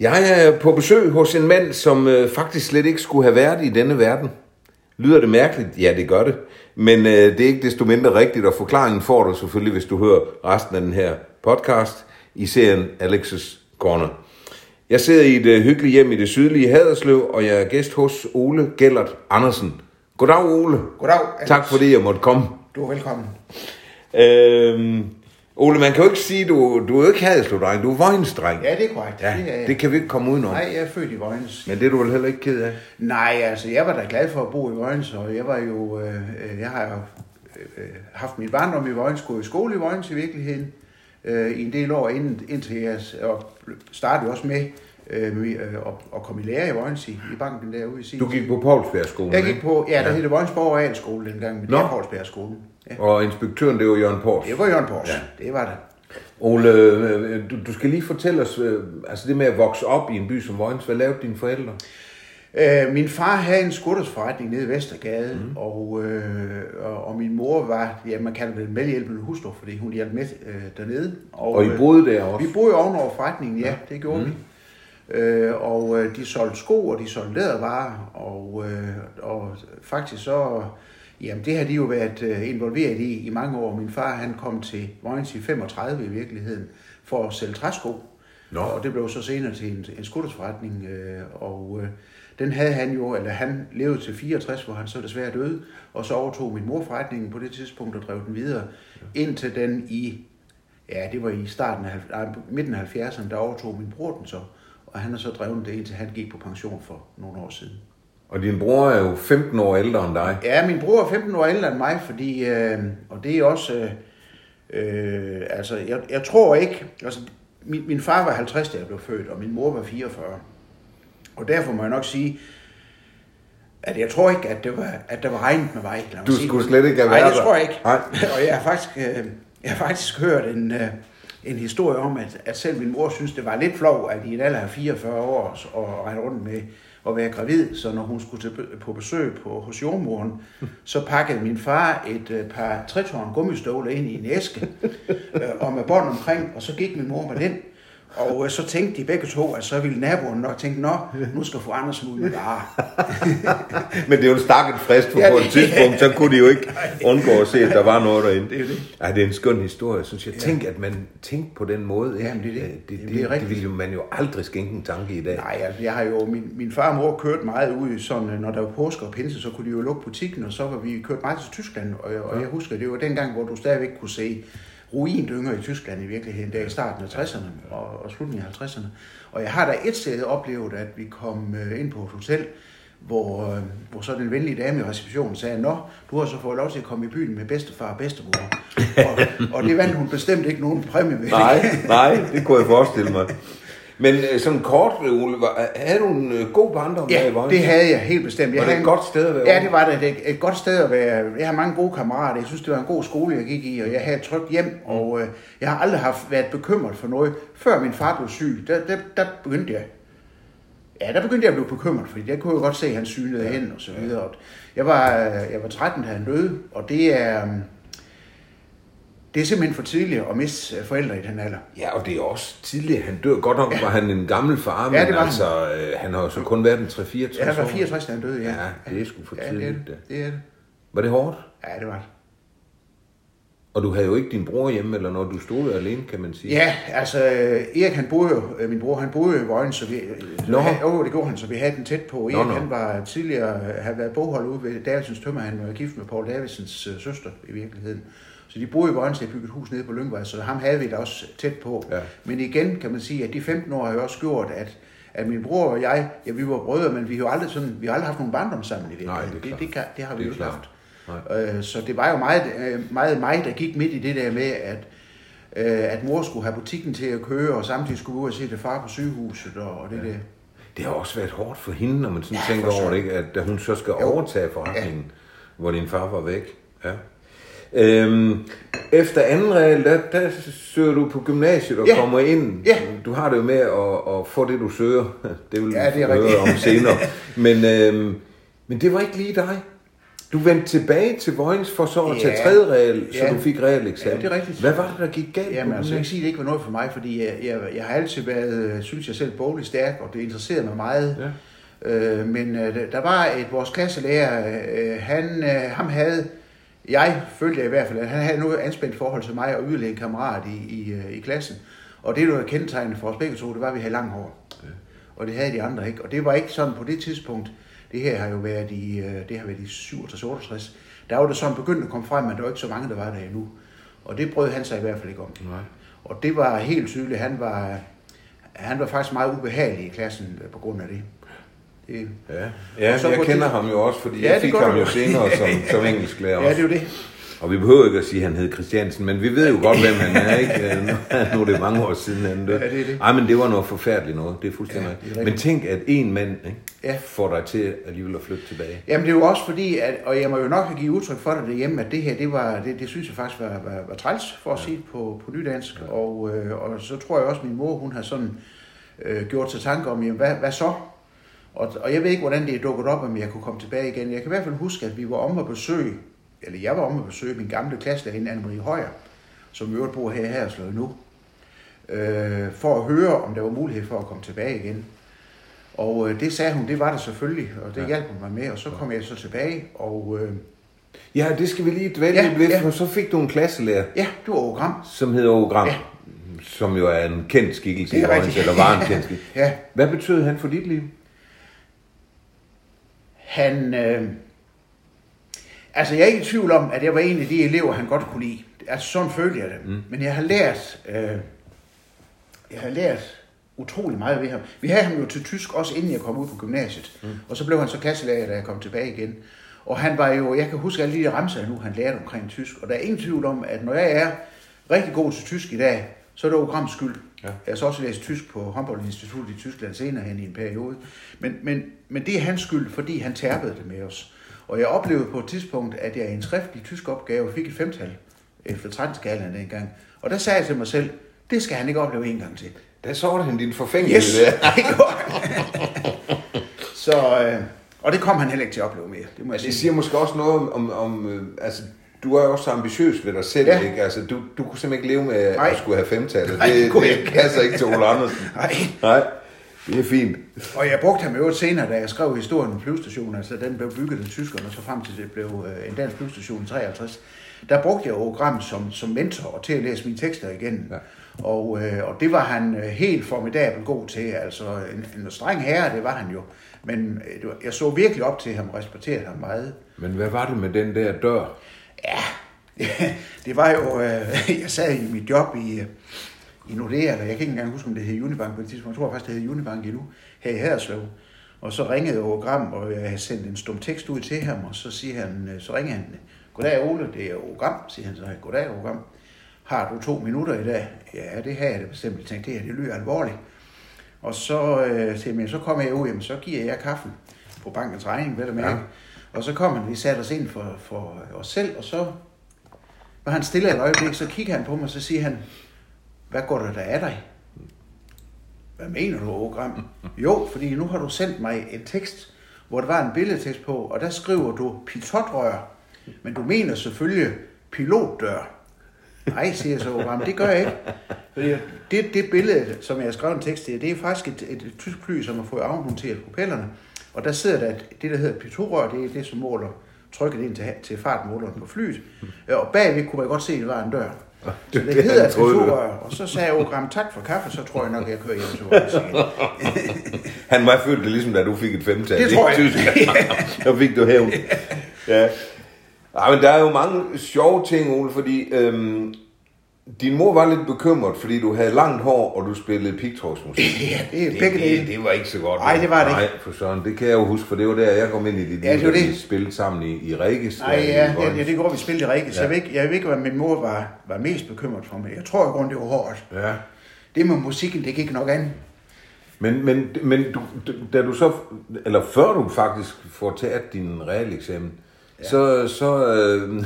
Jeg er på besøg hos en mand, som øh, faktisk slet ikke skulle have været i denne verden. Lyder det mærkeligt? Ja, det gør det. Men øh, det er ikke desto mindre rigtigt, og forklaringen får du selvfølgelig, hvis du hører resten af den her podcast i serien Alex's Corner. Jeg sidder i et øh, hyggeligt hjem i det sydlige Haderslev, og jeg er gæst hos Ole Gellert Andersen. Goddag, Ole. Goddag. Alex. Tak fordi jeg måtte komme. Du er velkommen. Øhm, Ole, man kan jo ikke sige, du, du er jo ikke Haderslev-dreng, du er Vojensdreng. Ja, det er korrekt. Ja, det, er, det kan vi ikke komme udenom. Nej, jeg er født i Vojens. Men det er du vel heller ikke ked af? Nej, altså, jeg var da glad for at bo i Vojens, og jeg var jo, øh, øh, jeg har jo øh, haft mit barndom i Vojens, gået i skole i Vojens i virkeligheden, øh, i en del år, inden, indtil jeg og startede også med øh, øh, at, at komme i lære i Vojens i, i banken derude i sin Du gik på Paulsbjergskolen, Jeg gik på, ja, der Ja. hed det Vojensborg Realskole dengang, men Nå. det er Paulsbjergskolen. Ja. Og inspektøren, det var Jørgen Pors. Det var Jørgen Pors, Ja. ja. det var det. Ole, øh, du, du skal lige fortælle os, øh, altså det med at vokse op i en by som Vojens, hvad lavede dine forældre? Øh, min far havde en skuttersforretning nede i Vestergade, mm. og, øh, og, og min mor var, ja, man kalder det en medhjælpende hustru, fordi hun hjalp med øh, dernede. Og I øh, boede der også? Vi boede ovenover forretningen, ja, det gjorde mm. vi. Øh, og øh, de solgte sko, og de solgte lædervarer, og, øh, og faktisk så, jamen det har de jo været øh, involveret i i mange år. Min far, han kom til Vojens i 35 i virkeligheden, for at sælge træsko. Nå. Og det blev så senere til en, en skuttersforretning, øh, og øh, den havde han jo, eller han levede til 64, hvor han så desværre døde, og så overtog min mor forretningen på det tidspunkt og drev den videre, indtil den i, ja, det var i starten af, nej, midten af 70'erne, der overtog min bror den så, og han har så drevet det, indtil han gik på pension for nogle år siden. Og din bror er jo 15 år ældre end dig. Ja, min bror er 15 år ældre end mig, fordi, øh, og det er også, øh, øh, altså, jeg, jeg tror ikke, altså, min, min far var 50, da jeg blev født, og min mor var 44. Og derfor må jeg nok sige, at jeg tror ikke, at, det var, at der var regnet med mig. Lad mig Du sige skulle det. slet ikke have Nej, været det der. tror jeg ikke. Nej. og jeg har faktisk, øh, jeg har faktisk hørt en, øh, en historie om, at, at selv min mor synes, det var lidt flov, at i en alder af 44 år og regne rundt med at være gravid, så når hun skulle på besøg på, hos jordmoren, så pakkede min far et øh, par trætårn gummistøvler ind i en æske, øh, og med bånd omkring, og så gik min mor med den. Og øh, så tænkte de begge to, at så ville naboen nok tænke, nå, nu skal fru Andersen ud med varer. Men det er jo stakket frist, for Ja, på et det- tidspunkt, så kunne de jo ikke undgå at se, at der var noget derinde. Det er det. Ej, det er en skøn historie, synes jeg. Tænk, at man tænkte på den måde. ikke? Jamen, det er det. Øh, det, Jamen, det, det er det, rigtigt. ville man jo aldrig skænke en tanke i dag. Nej, altså, jeg har jo, min, min far og mor kørt meget ud, sådan, øh, når der var påske og pinse, så kunne de jo lukke butikken, og så var vi kørt meget til Tyskland, og, jeg- og jeg husker, det var dengang, hvor du stadigvæk kunne se ruindynger i Tyskland i virkeligheden, der i starten af 60'erne og, og slutningen af 50'erne. Og jeg har da et sted oplevet, at vi kom øh, ind på et hotel, hvor, øh, hvor så den venlige dame i receptionen sagde, Nå, du har så fået lov til at komme i byen med bedstefar og bedstemor. og, og det vandt hun bestemt ikke nogen præmie ved. Nej, nej, det kunne jeg forestille mig. Men øh, sådan kort, Ole, var, havde du en øh, god barndom der i Ja, Vojens? det havde jeg helt bestemt. Jeg Var det et godt sted at være Ja, det var det. det et godt sted at være. Jeg har mange gode kammerater. Jeg synes, det var en god skole, jeg gik i, og jeg havde et trygt hjem, Mm. og øh, jeg har aldrig haft været bekymret for noget. Før min far blev syg, der, der, der begyndte jeg Ja, der begyndte jeg at blive bekymret, fordi jeg kunne jo godt se, at han synede hen og så videre. Jeg var, øh, jeg var 13, da han døde, og det er, øhm, det er simpelthen for tidligt at miste øh, forældre i den alder. Ja, og det er også tidligt, han dør. Godt nok var han en gammel far, men Ja, han. altså, øh, han har jo så kun været en 3-64 Ja, han var år. 64, da han døde, ja. Ja, det er sgu for ja, det er tidligt. det. det er det. Var det hårdt? Ja, det var det. Og du havde jo ikke din bror hjemme, eller når du stod alene, kan man sige. Ja, altså øh, Erik han boede jo, min bror han boede jo i Vojens, så vi, Nå. jo, det gjorde han, så vi havde den tæt på. Erik nå. han var tidligere, havde været bogholder ude ved Davidsens Tømmer, han var gift med Paul Davidsens søster i virkeligheden. Så de boede i Vojens, de havde bygget et hus nede på Lyngvej, så ham havde vi da også tæt på. Ja. Men igen kan man sige, at de 15 år har jo også gjort, at at min bror og jeg, ja, vi var brødre, men vi har jo aldrig, sådan, vi har aldrig haft nogen barndom sammen i Nej, det er det, det, klart. kan, det har vi Det jo ikke haft. Øh, Så det var jo meget, øh, meget mig, der gik midt i det der med, at, øh, at mor skulle have butikken til at køre, og samtidig skulle ud og se det far på sygehuset og, og det der. Det har også været hårdt for hende, når man sådan Ja, tænker over det, ikke? at da hun så skal Jo. overtage forretningen, hvor din far var væk. Ja. Øhm, efter anden regel, der, der søger du på gymnasiet og Ja. kommer ind. Ja. Du har det jo med at, at få det, du søger. Det vil Ja, det er høre om senere. Men, øhm, men det var ikke lige dig. Du vendte tilbage til Vojens for så at tage Ja. tredje real, så Ja. du fik real eksamen. Ja, det er rigtigt. Hvad var det, der gik galt? Jamen altså, jeg kan sige, at det ikke var noget for mig, fordi jeg, jeg, jeg har altid været, øh, synes jeg selv, bogligt stærk, og det interesserede mig meget. Ja. Øh, men øh, der var et, vores klasselærer, øh, han, øh, ham havde, jeg følte i hvert fald, at han havde noget anspændt forhold til mig og yderligere en kammerat i, i, øh, i klassen. Og det, der var kendetegnende for os begge to, det var, at vi havde langt hår. Ja. Og det havde de andre ikke. Og det var ikke sådan på det tidspunkt, det her har jo været i, øh, det har været i 67-68, der var det sådan begyndt at komme frem, men der var ikke så mange, der var der endnu. Og det brød han sig i hvert fald ikke om. Nej. Og det var helt tydeligt, han var, han var faktisk meget ubehagelig i klassen på grund af det. Det Ja, ja så jeg kender det- ham jo også, fordi Ja, jeg fik ham jo senere som, som engelsklærer ja, det er jo det. Og vi behøver ikke at sige, at han hed Christiansen, men vi ved jo godt, hvem han er, ikke? Nu, nu er det mange år siden, han døde. Ja, det er det. Ej, men det var noget forfærdeligt noget, det er fuldstændig Ja, ja, det er. Men tænk, at en mand ikke, Ja. får dig til alligevel at flytte tilbage. Jamen det er jo også fordi, at, og jeg må jo nok have givet udtryk for det derhjemme, at det her, det, var, det, det synes jeg faktisk var, var, var træls, for at sige det på, på nydansk. Ja. Og, øh, og så tror jeg også, at min mor, hun har sådan øh, gjort sig tanke om, jamen, hvad, hvad så? Og, og jeg ved ikke, hvordan det er dukket op, om jeg kunne komme tilbage igen. Jeg kan i hvert fald huske, at vi var om at besøge, eller jeg var om at besøge min gamle klasselærerinde, Anne-Marie Højer, som i øvrigt bor her i Herreslev nu, øh, for at høre, om der var mulighed for at komme tilbage igen. Og øh, det sagde hun, det var det selvfølgelig, og det Ja. ja. hjalp hun mig med, og så kom jeg så tilbage, og øh, Ja, det skal vi lige dvæle Ja, lidt ja. for så fik du en klasselærer, ja, det var Ogram. som hedder Ogram, Ja. som jo er en kendt skikkelse i rigtigt. eller var en kendt skikkelse. Ja, Hvad betød han for dit liv? Han... Øh, altså, jeg er ikke i tvivl om, at jeg var en af de elever, han godt kunne lide. Altså, sådan følte jeg det. Mm. Men jeg har lært... Øh, jeg har lært utrolig meget ved ham. Vi havde ham jo til tysk, også inden jeg kom ud på gymnasiet. Mm. Og så blev han så klasselærer, da jeg kom tilbage igen. Og han var jo, jeg kan huske alle de ramser nu, han lærte omkring tysk. Og der er ingen tvivl om, at når jeg er rigtig god til tysk i dag, så er det Ograms skyld. Ja. Jeg har så også læst tysk på Humboldt-instituttet i Tyskland senere hen i en periode. Men, men, men det er hans skyld, fordi han tærpede det med os. Og jeg oplevede på et tidspunkt, at jeg i en skriftlig tysk opgave fik et femtal efter 13-skalaen dengang. Og der sagde jeg til mig selv, det skal han ikke opleve en gang til. Der så han din forfængelighed Yes! det. Så, øh, og det kom han heller ikke til at opleve mere, det må jeg Det sige. siger måske også noget om, om, om øh, altså, du er jo også så ambitiøs ved dig selv, Ja. ikke? Altså, du, du kunne simpelthen ikke leve med Nej. at skulle have femtallet. Nej, Det, det det ikke. passer ikke til Ole Andersen. Nej. Nej, det er fint. Og jeg brugte ham jo senere, da jeg skrev historien om flyvestationen, altså den blev bygget af tyskerne, og så frem til det blev øh, en dansk flyvestation i 53. Der brugte jeg Ogram som, som mentor og til at læse mine tekster igen. Ja. Og, øh, og det var han øh, helt formidabel god til. Altså en, en streng herre, det var han jo. Men øh, jeg så virkelig op til ham og respekterede ham meget. Men hvad var det med den der dør? Ja, det var jo, øh, jeg sad i mit job i, øh, i Nordea, eller jeg kan ikke engang huske, om det hed Unibank på det tidspunkt. Jeg tror faktisk, det hed Unibank endnu, her i Haderslev. Og så ringede Ogram, og jeg havde sendt en stum tekst ud til ham, og så siger han, øh, så ringer han, goddag Ole, det er Ogram, siger han så, goddag Ogram. Har du to minutter i dag? Ja, det har jeg det bestemt. Jeg tænkte, det her, det lyder alvorligt. Og så, øh, jeg, så kommer jeg ud, jamen, så giver jeg kaffen på bankens regning, vel og mærke. Ja. Og så kom han, vi satte os ind for, for os selv, og så var han stille et øjeblik, så kigger han på mig, og så siger han, hvad går der der af dig? Hvad mener du, Ågram? Jo, fordi nu har du sendt mig en tekst, hvor der var en billedtekst på, og der skriver du pitotrør, men du mener selvfølgelig pilotdør. Nej, siger jeg så, Ågram, det gør jeg ikke. Fordi det, det billede, som jeg har skrevet en tekst til, det er faktisk et, et, et tysk fly, som har fået afmonteret propellerne. Og der sidder der et- det, der hedder pitorør, det er det, som måler trykket ind til, til fartmåleren på flyet. Og bagved kunne man godt se, at det var en dør. Så det det hedder pitorør. Og så sagde jeg, Ogram, tak for kaffe, så tror jeg nok, jeg kører hjem til. Han var følt det ligesom, da du fik et femtal. Det tror jeg. Der fik du hævn. Ja. Ja, men der er jo mange sjove ting, Ole, fordi øhm, din mor var lidt bekymret, fordi du havde langt hår, og du spillede pigtrådsmusik. Ja, det det, begge det, det var ikke så godt. Nej, det var det Nej, ikke. for sådan. Det kan jeg jo huske, for det var der, jeg kom ind i dit Ja, liv, det vi spillede sammen i, i Rikkes. Nej, der i ja, ja, ja, det går vi spille i Rikke, så Ja. jeg ved ikke, jeg ved ikke, hvad min mor var, var mest bekymret for mig. Jeg tror i grunden, det var hårdt. Ja. Det med musikken, det gik nok an. Men, men, men du, da du så, eller før du faktisk får taget din realeksamen, ja. så, så, øh,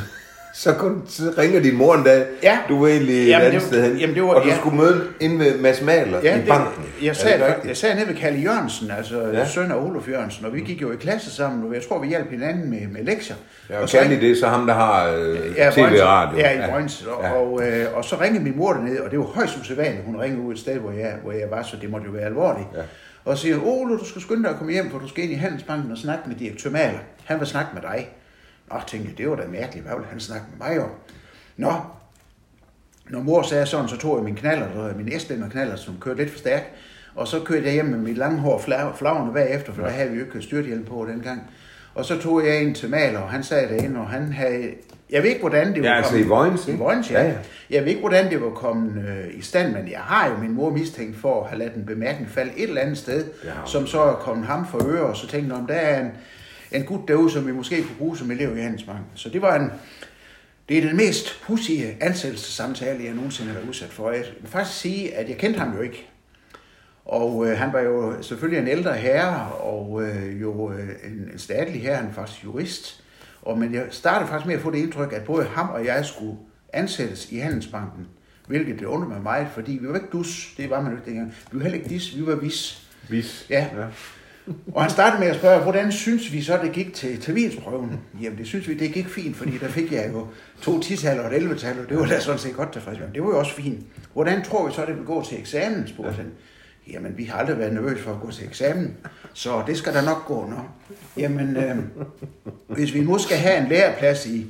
Så, kun, så ringer din mor en dag, Ja. du var egentlig et Jamen, andet det sted hen, jamen, det var- og du ja. skulle møde inde ved Mads Mahler Ja, i det, banken. jeg, sad, det jeg, sad nede ved Kalle Jørgensen, altså Ja. søn af Olof Jørgensen, og vi gik jo i klasse sammen, og jeg tror, vi hjalp hinanden med, med lektier. Ja, og I det, så ham, der har øh, Ja, tv-radio. Ja, i Brøns. Og, Ja. og, øh, og så ringede min mor derned, og det var højst usædvanligt. Hun ringede ud et sted, hvor jeg, hvor jeg var, så det måtte jo være alvorligt. Ja. Og siger, Ole, du skal skynde dig at komme hjem, for du skal ind i Handelsbanken og snakke med direktør Mahler. Han vil snakke med dig. Nå, tænkte jeg, det var da mærkeligt. Hvad vil han snakke med mig om? Nå, når mor sagde sådan, så tog jeg min knaller, min Estland knaller, som kørte lidt for stærkt. Og så kørte jeg hjem med mit lange hår flag- flagrende bagefter, for ja. der havde vi jo ikke styrthjelm på dengang. Og så tog jeg ind til Maler, og han sad derinde, og han havde... Jeg ved ikke, hvordan det var Ja, altså kommet- i Vojens, I? Vojens, ja. Ja, ja. ja. Jeg ved ikke, hvordan det var kommet øh, i stand, men jeg har jo min mor mistænkt for at have ladet en bemærkning falde et eller andet sted, Det hun. som så er kommet ham for øre, og så tænkte om der er en, en gut derude, som vi måske kunne bruge som elev i Handelsbanken. Så det var en, det er den mest pudsige ansættelsessamtale, jeg nogensinde har været udsat for. Jeg vil faktisk sige, at jeg kendte ham jo ikke. Og øh, han var jo selvfølgelig en ældre herre, og øh, jo øh, en, en statlig herre, han er faktisk jurist. Og, men jeg startede faktisk med at få det indtryk, at både ham og jeg skulle ansættes i Handelsbanken. Hvilket det undrer mig meget, fordi vi var ikke dus, det var man jo ikke dengang. Vi var heller ikke dis, vi var vis. Vis. Ja. Og han startede med at spørge, hvordan synes vi så, det gik til, vidensprøven? Jamen, det synes vi, det gik fint, fordi der fik jeg jo to 10 og et 11 tal og det var da sådan set godt tilfreds med. Det var jo også fint. Hvordan tror vi så, det vil gå til eksamen, spurgte han. Jamen, vi har aldrig været nervøse for at gå til eksamen, så det skal der nok gå nå. Jamen, øh, hvis vi nu skal have en læreplads i,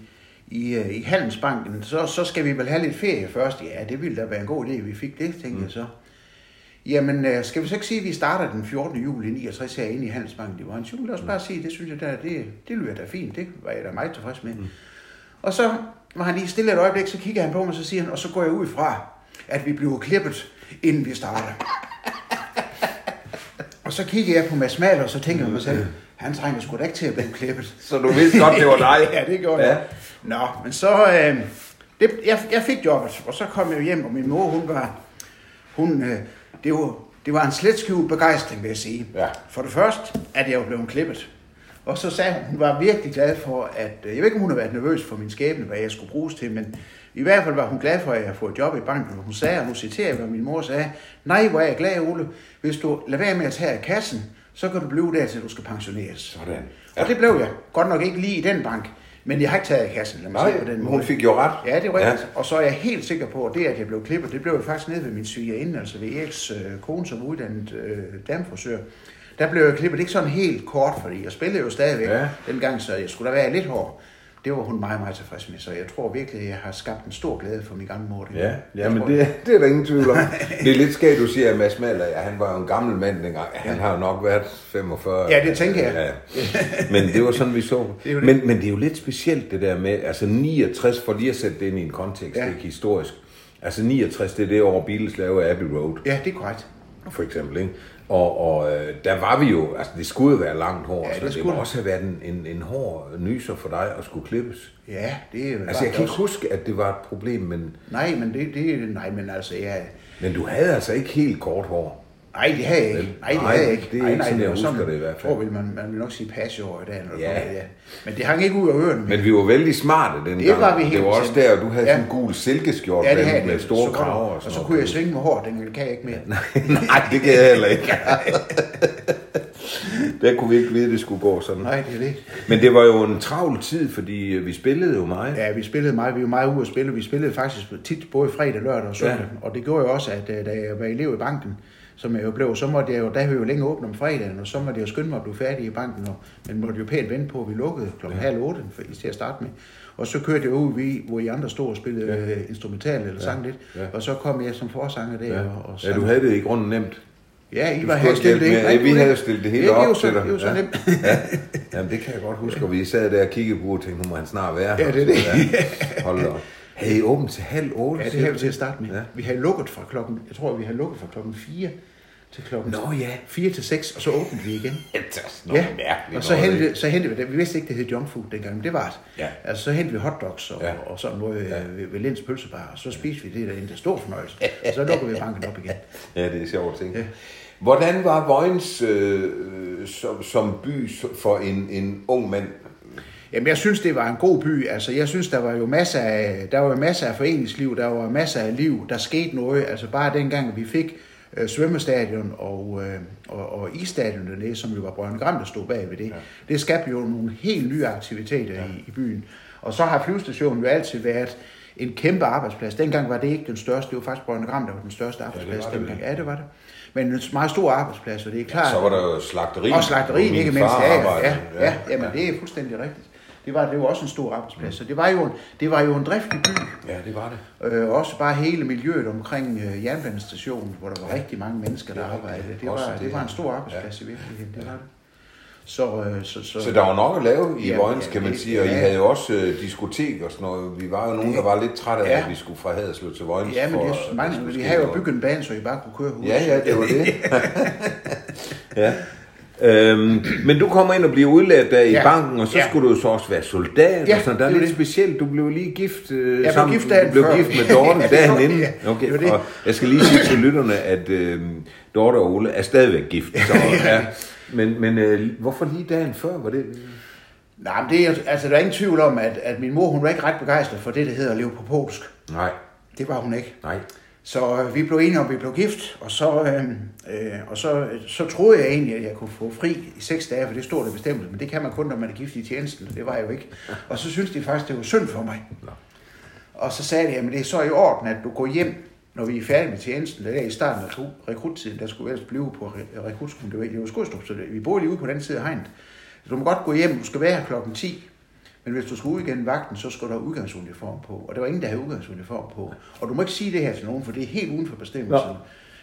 i, øh, i Handelsbanken, så, så skal vi vel have lidt ferie først. Ja, det ville da være en god idé, vi fik det, tænkte jeg så. Jamen, øh, skal vi så ikke sige, at vi starter den 14. juli 69 herinde i Handelsbanken i Vojens? Jo, lad os bare sige, det synes jeg, der, det, det lyder da fint. Det var jeg da meget tilfreds med. Mm. Og så var han lige stille et øjeblik, så kigger han på mig, og så siger han, og så går jeg ud fra, at vi bliver klippet, inden vi starter. og så kigger jeg på Mads Mahler, og så tænker jeg mig selv, han trænger sgu da ikke til at blive klippet. Så du vidste godt, det var dig. ja, det gjorde Ja. jeg. Nå, men så... Øh, det, jeg, jeg fik jobbet, og så kom jeg hjem, og min mor, hun var... Hun, øh, det, var, det var en slet skjult begejstring, vil jeg sige. Ja. For det første, at jeg var blevet klippet. Og så sagde hun, hun var virkelig glad for, at... øh, Jeg ved ikke, om hun har været nervøs for min skæbne, hvad jeg skulle bruges til, men i hvert fald var hun glad for, at jeg havde fået job i banken. Hun sagde, og nu citerer jeg, hvad min mor sagde, nej, hvor er jeg glad, Ole. Hvis du lader være med at tage af kassen, så kan du blive der, til du skal pensioneres. Sådan. Ja. Og det blev jeg. Godt nok ikke lige i den bank, men jeg har ikke taget af kassen. Lad mig Nej, sige på den måde. hun fik jo ret. Ja, det er rigtigt. Ja. Og så er jeg helt sikker på, at det, at jeg blev klippet, det blev jeg faktisk nede ved min svigerinde, altså ved Eriks øh, kone, som uddannet øh, damefrisør. Der blev jeg klippet ikke sådan helt kort, fordi jeg spillede jo stadigvæk ja. dengang, så jeg skulle da være lidt hård. Det var hun meget, meget tilfreds med, så jeg tror virkelig, at jeg har skabt en stor glæde for min gamle mor. Ja, ja men det, det er der ingen tvivl om. Det er lidt skægt, du siger, at Mads Mahler, ja, han var jo en gammel mand dengang. Han har jo nok været 45. Ja, det tænker jeg. Ja. Men det var sådan, vi så. Det det. Men, men det er jo lidt specielt det der med, altså 69, for lige at sætte det ind i en kontekst, Ja. det er ikke historisk. Altså 69, det er det år, Beatles lavede Abbey Road, Ja, det er korrekt. For eksempel. Ikke? Og, og øh, der var vi jo, altså det skulle jo være langt hår, Ja, ja, det så det skulle må også have været en, en, en hård nyser for dig at skulle klippes. Ja, det er Altså jeg kan ikke huske, at det var et problem, men, Nej, men det, det, nej, men altså, jeg, men du havde altså ikke helt kort hår. Nej, det havde jeg ikke. Nej, det Nej, havde jeg ikke. det er nej, ikke nej, sådan, jeg husker det i hvert fald. Tror, vil man, man vil nok sige passeår i dag. Når Ja. ja. ja. Men det hang ikke ud af ørerne. Men vi var vældig smarte dengang. Det var vi helt Det var også der, du havde Ja. sådan en gul silkeskjort ja, det med, havde med jeg. store Så kraver og Og så noget. kunne jeg svinge med hår, den kan jeg ikke mere. Nej, det kan jeg heller ikke. der kunne vi ikke vide, at det skulle gå sådan. Nej, det er det. Men det var jo en travl tid, fordi øh, vi spillede jo meget. Ja, vi spillede meget. Vi var meget ude at spille. Vi spillede faktisk tit både fredag, lørdag og søndag. Ja. Og det gjorde jo også, at øh, da jeg var elev i banken, som jeg jo blev, så måtte jeg jo, der var jo længe åbent om fredagen, og så måtte jeg jo skynde mig at blive færdig i banken, og, men måtte jo pænt vente på, at vi lukkede klokken ja. halv otte, til at starte med. Og så kørte jeg ud, vi, hvor I andre stod og spillede ja. instrumental eller sang lidt, Ja. og så kom jeg som forsanger der. Ja. Og, og ja, sang. du havde det i grunden nemt. Ja, I Du var her stillet det. med- vi havde det- stillet det hele ja, det op så, til dig. Det jo så Ja. nemt. Jamen, det kan jeg godt huske, og vi sad der og kiggede på og tænkte, nu må han snart være Ja, her. det er det. Ja. Hold da op. Havde I åbent til halv otte? Ja, det havde vi til at starte med. Ja. Vi havde lukket fra klokken, jeg tror, vi havde lukket fra klokken 4 til klokken Nå, ja. 4 til 6, og så åbnede vi igen. Ja, det er noget Ja, mærkeligt og så hentede, så hentede vi det. Vi vidste ikke, det hed junk food dengang, men det var det. Ja. Altså, så hentede vi hotdogs og, Ja. og sådan noget ja. ved, ved Linds pølsebar, og så spiste vi det derinde. Det er stor fornøjelse. Og så lukkede vi banken op igen. Ja, det er sjovt ting. Ja. Hvordan var Vojens øh, som, som by for en, en ung mand? Jamen, jeg synes, det var en god by. Altså, jeg synes, der var jo masser af, der var masser af foreningsliv, der var masser af liv, der skete noget. Altså, bare dengang vi fik øh, svømmestadion og, øh, og, og isstadion dernede, som jo var Brøndby Gram, der stod bag ved det. Ja. Det skabte jo nogle helt nye aktiviteter ja. i, i byen. Og så har flyvestationen jo altid været en kæmpe arbejdsplads. Dengang var det ikke den største, det var faktisk Brøndby Gram, der var den største arbejdsplads ja, det dengang. Ja, det var det. Men en meget stor arbejdsplads, og det er klart. Ja, så var der jo slagteri. Og slagteri, ikke mindst. Ja, ja, ja, ja, ja, jamen det er fuldstændig rigtigt. Det var, det var også en stor arbejdsplads. Så det var jo en, det var jo en driftig by. Ja, det var det. Øh, også bare hele miljøet omkring øh, jernbanestationen, hvor der var ja. rigtig mange mennesker, der arbejdede. Det var, det, det var en stor arbejdsplads ja. i virkeligheden. Det var det. Så, øh, så, så, så der var nok at lave i ja, Vojens, kan man sige, og ja, I havde jo også øh, diskotek og sådan noget. Vi var jo nogen, der var lidt trætte af, ja. at vi skulle fra Haderslev til Vojens. Ja, men det er mange, vi har jo bygget en bane, så I bare kunne køre hus. Ja, ja, det var det. ja. Øhm, men du kommer ind og bliver udlært der i ja. banken, og så ja. skulle du så også være soldat. Ja, og sådan. Der er lidt det. specielt. Du blev lige gift øh, jeg sammen. Gift du blev gift med Dorte dagen inden. Okay. Det det. Og jeg skal lige sige til lytterne, at øh, Dorte og Ole er stadigvæk gift. Så, ja. Men, men øh, hvorfor lige dagen før? Var det... Nej, men det er, altså, der er ingen tvivl om, at, at min mor hun var ikke ret begejstret for det, der hedder at leve på polsk. Nej. Det var hun ikke. Nej. Så øh, vi blev enige om, at vi blev gift, og så, øh, øh, og så, så troede jeg egentlig, at jeg kunne få fri i seks dage, for det stod der bestemt, men det kan man kun, når man er gift i tjenesten, og det var jeg jo ikke. Og så synes de faktisk, det var synd for mig. Og så sagde de, at det er så i orden, at du går hjem, når vi er færdige med tjenesten. Det er i starten af rekruttiden, der skulle ellers blive på rekrutskolen. Det var, var Skåstrup, så vi bor lige ude på den side af hegnet. Så du må godt gå hjem, du skal være her klokken 10. Men hvis du skulle ud igen vagten, så skulle du have udgangsuniform på. Og der var ingen, der havde udgangsuniform på. Og du må ikke sige det her til nogen, for det er helt uden for bestemmelsen.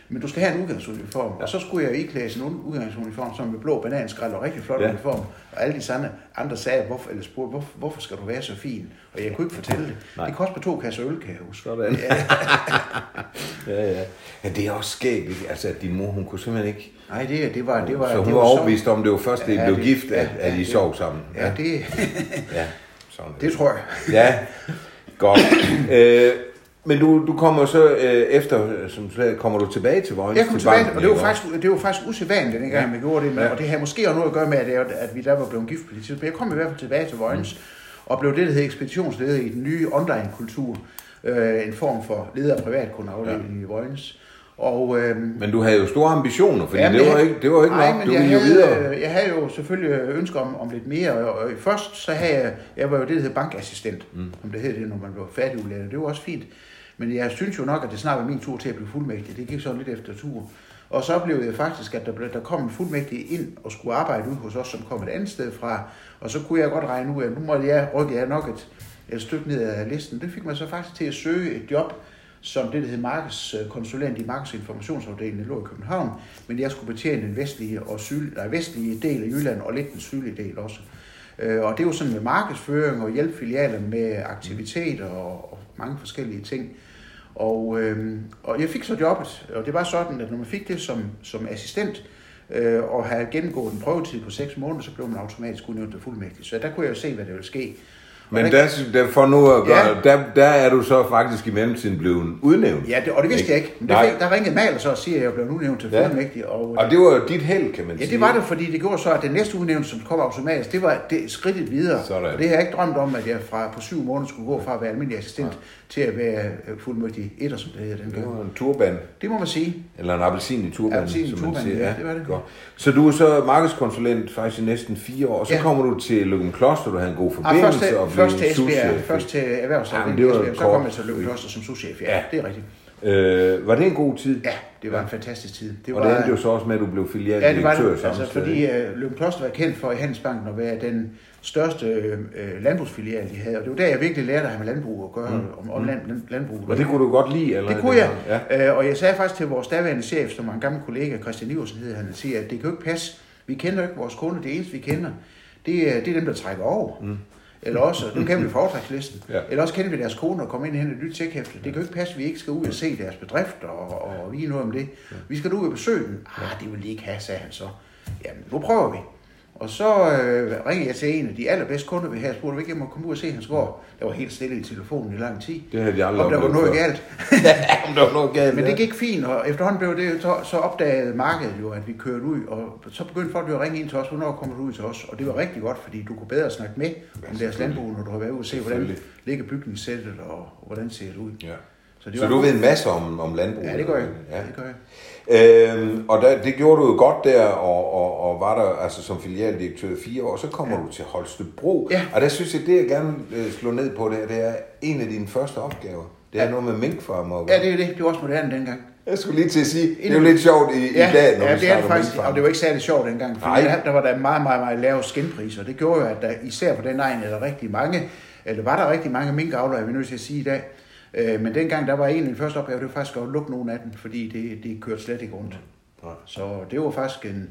Men du skal have en udgangsuniform. Ja. Og så skulle jeg iklæde en udgangsuniform, som med blå bananskrald og rigtig flot ja. uniform. Og alle de sande, andre sagde, hvorfor, eller spurgte, hvorfor, hvorfor skal du være så fin? Og jeg kunne ikke fortælle det. Nej. Det koster to kasser øl, kan jeg huske. Sådan. Ja. ja, ja. Ja, det er også skægt, altså at din mor, hun kunne simpelthen ikke... Nej, det, det var... Det var så hun det var, var overbevist om, det var først, det ja, blev det, gift, at, ja, at I sov sammen. Ja, ja det... ja, sådan det, det tror jeg. Ja, godt. øh, men du, du kommer så øh, efter, som så kommer du tilbage til Vojens? Jeg kom tilbage, banken, og det var, faktisk, det var faktisk usædvanligt, dengang ja. vi gjorde det, med, ja. og det havde måske også noget at gøre med, at, det, at vi der var blevet gift på det tidspunkt. Jeg kom i hvert fald tilbage til Vojens, mm. og blev det, der hedder ekspeditionsleder i den nye online-kultur, øh, en form for leder- og privatkundeafdeling ja. i Vojens. Og, øh, men du havde jo store ambitioner, fordi det, var ikke, det var ikke nej, nok, du ville jo videre. Jeg havde jo selvfølgelig ønsker om, om lidt mere, og, og først så havde jeg, jeg var jo det, der hedder bankassistent, mm. om det hedder det, når man blev færdigudlært, det var også fint. Men jeg synes jo nok, at det snart var min tur til at blive fuldmægtig. Det gik sådan lidt efter tur. Og så blev det faktisk, at der, blev, der kom en fuldmægtig ind og skulle arbejde ud hos os, som kom et andet sted fra. Og så kunne jeg godt regne ud, at nu måtte jeg rykke jeg nok et, et stykke ned af listen. Det fik mig så faktisk til at søge et job, som det, der hed markedskonsulent i markedsinformationsafdelingen, lå i København, men jeg skulle betjene den vestlige, og syl, nej, vestlige del af Jylland, og lidt den sydlige del også. Øh, og det er jo sådan med markedsføring og hjælp filialer med aktiviteter og, og mange forskellige ting. Og, øh, og jeg fik så jobbet, og det var sådan, at når man fik det som, som assistent, øh, og havde gennemgået en prøvetid på 6 måneder, så blev man automatisk udnævnt til fuldmægtig. Så der kunne jeg jo se, hvad der ville ske. Men der, der, for nu at gøre, ja. der, der er du så faktisk i mellemtiden blevet udnævnt. Ja, det, og det vidste jeg ikke. Men der, fik, der ringede Maler så og siger, at jeg blev udnævnt til ja. fuldmægtig. Og, og det var jo dit held, kan man ja, sige. Ja, det var det, fordi det gjorde så, at den næste udnævnelse, som kom automatisk, det var det skridtet videre. Sådan. Og det har jeg ikke drømt om, at jeg fra på syv måneder skulle gå fra at være almindelig assistent ja. til at være øh, fuldmægtig etter, som det hedder den Det var en turban. Det må man sige. Eller en appelsin i turban, appelsin i turban, man siger. Ja, det var det. Godt. Så du er så markedskonsulent faktisk i næsten fire år, og så ja. kommer du til Løgum Kloster, du havde en god forbindelse. Ja, først, til Esbjerg, først til erhvervsafdelingen, ja, så kom jeg til Løgum Kloster som souschef. Ja, ja, det er rigtigt. Øh, var det en god tid? Ja, det var ja. en fantastisk tid. Det og var, det endte jo så også med, at du blev filialdirektør ja, det var det. Altså, fordi uh, Løgum Kloster var kendt for i Handelsbanken at være den største øh, landbrugsfilial, de havde. Og det var der, jeg virkelig lærte at have med landbrug at gøre, mm. om, om land, landbrug. Og det kunne du godt lide? Eller det kunne jeg. Ja. Øh, og jeg sagde faktisk til vores daværende chef, som var en gammel kollega, Christian Iversen hed han, siger, at det kan jo ikke passe. Vi kender jo ikke vores kunder. Det eneste, vi kender, det er, det er dem, der trækker over. Mm. Eller også, nu kender vi foretrækslisten, ja. eller også kender vi deres koner og kommer ind og henter et nyt tjekhæfte. Det kan jo ikke passe, at vi ikke skal ud og se deres bedrifter og, og vide noget om det. Vi skal ud og besøge dem. Ah, det vil de ikke have, sagde han så. Jamen, nu prøver vi. Og så øh, ringede jeg til en af de allerbedste kunder ved her, og spurgte, om ikke jeg må komme ud og se hans gård. Der var helt stille i telefonen i lang tid. Det havde de aldrig Om der var noget galt. ja, om der var noget galt. Men ja. det gik fint, og efterhånden blev det, så, så opdagede markedet jo, at vi kørte ud, og så begyndte folk jo at ringe ind til os, hvornår kommer du ud til os? Og det var rigtig godt, fordi du kunne bedre snakke med om deres landbrug, når du har været ude og se, hvordan ligger bygningssættet, og, og hvordan ser det ud. Ja. Så, Så du ved en masse om, om landbrug? Ja, det gør jeg. Ja. Det gør jeg. Øhm, og der, det gjorde du jo godt der, og, og, og var der altså som filialdirektør i fire år, så kommer ja. du til Holstebro. Ja. Og der synes jeg, det jeg gerne vil slå ned på, det, det er en af dine første opgaver. Det er ja. Noget med minkfarmer. Ja, det er det. Det var også moderne dengang. Jeg skulle lige til at sige, det er jo lidt sjovt i, Ja, i dag, når ja, vi det er det faktisk, og det var ikke særlig sjovt dengang, for der, der var der meget, meget, meget lave skinpriser. Det gjorde jo, at der, især på den egen er der rigtig mange, eller var der rigtig mange minkavlere, jeg vil nødt til at sige i dag. Øh, Men dengang, der var en af de første opgave, det var faktisk at lukke nogle af dem, fordi det, det kørte slet ikke rundt. Nej. Så det var faktisk en,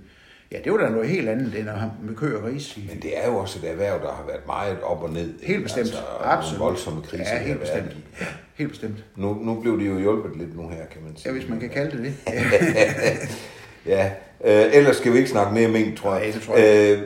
ja, det var da noget helt andet, end at have med kø og gris. Men det er jo også et erhverv, der har været meget op og ned. Helt bestemt. Altså, Absolut. Nogle voldsomme kriser. Ja, helt bestemt. i. Helt bestemt. Nu, nu blev det jo hjulpet lidt nu her, kan man sige. Ja, hvis man kan kalde det det. ja, øh, ellers skal vi ikke snakke mere mink, tror jeg. Nej, det tror jeg Øh,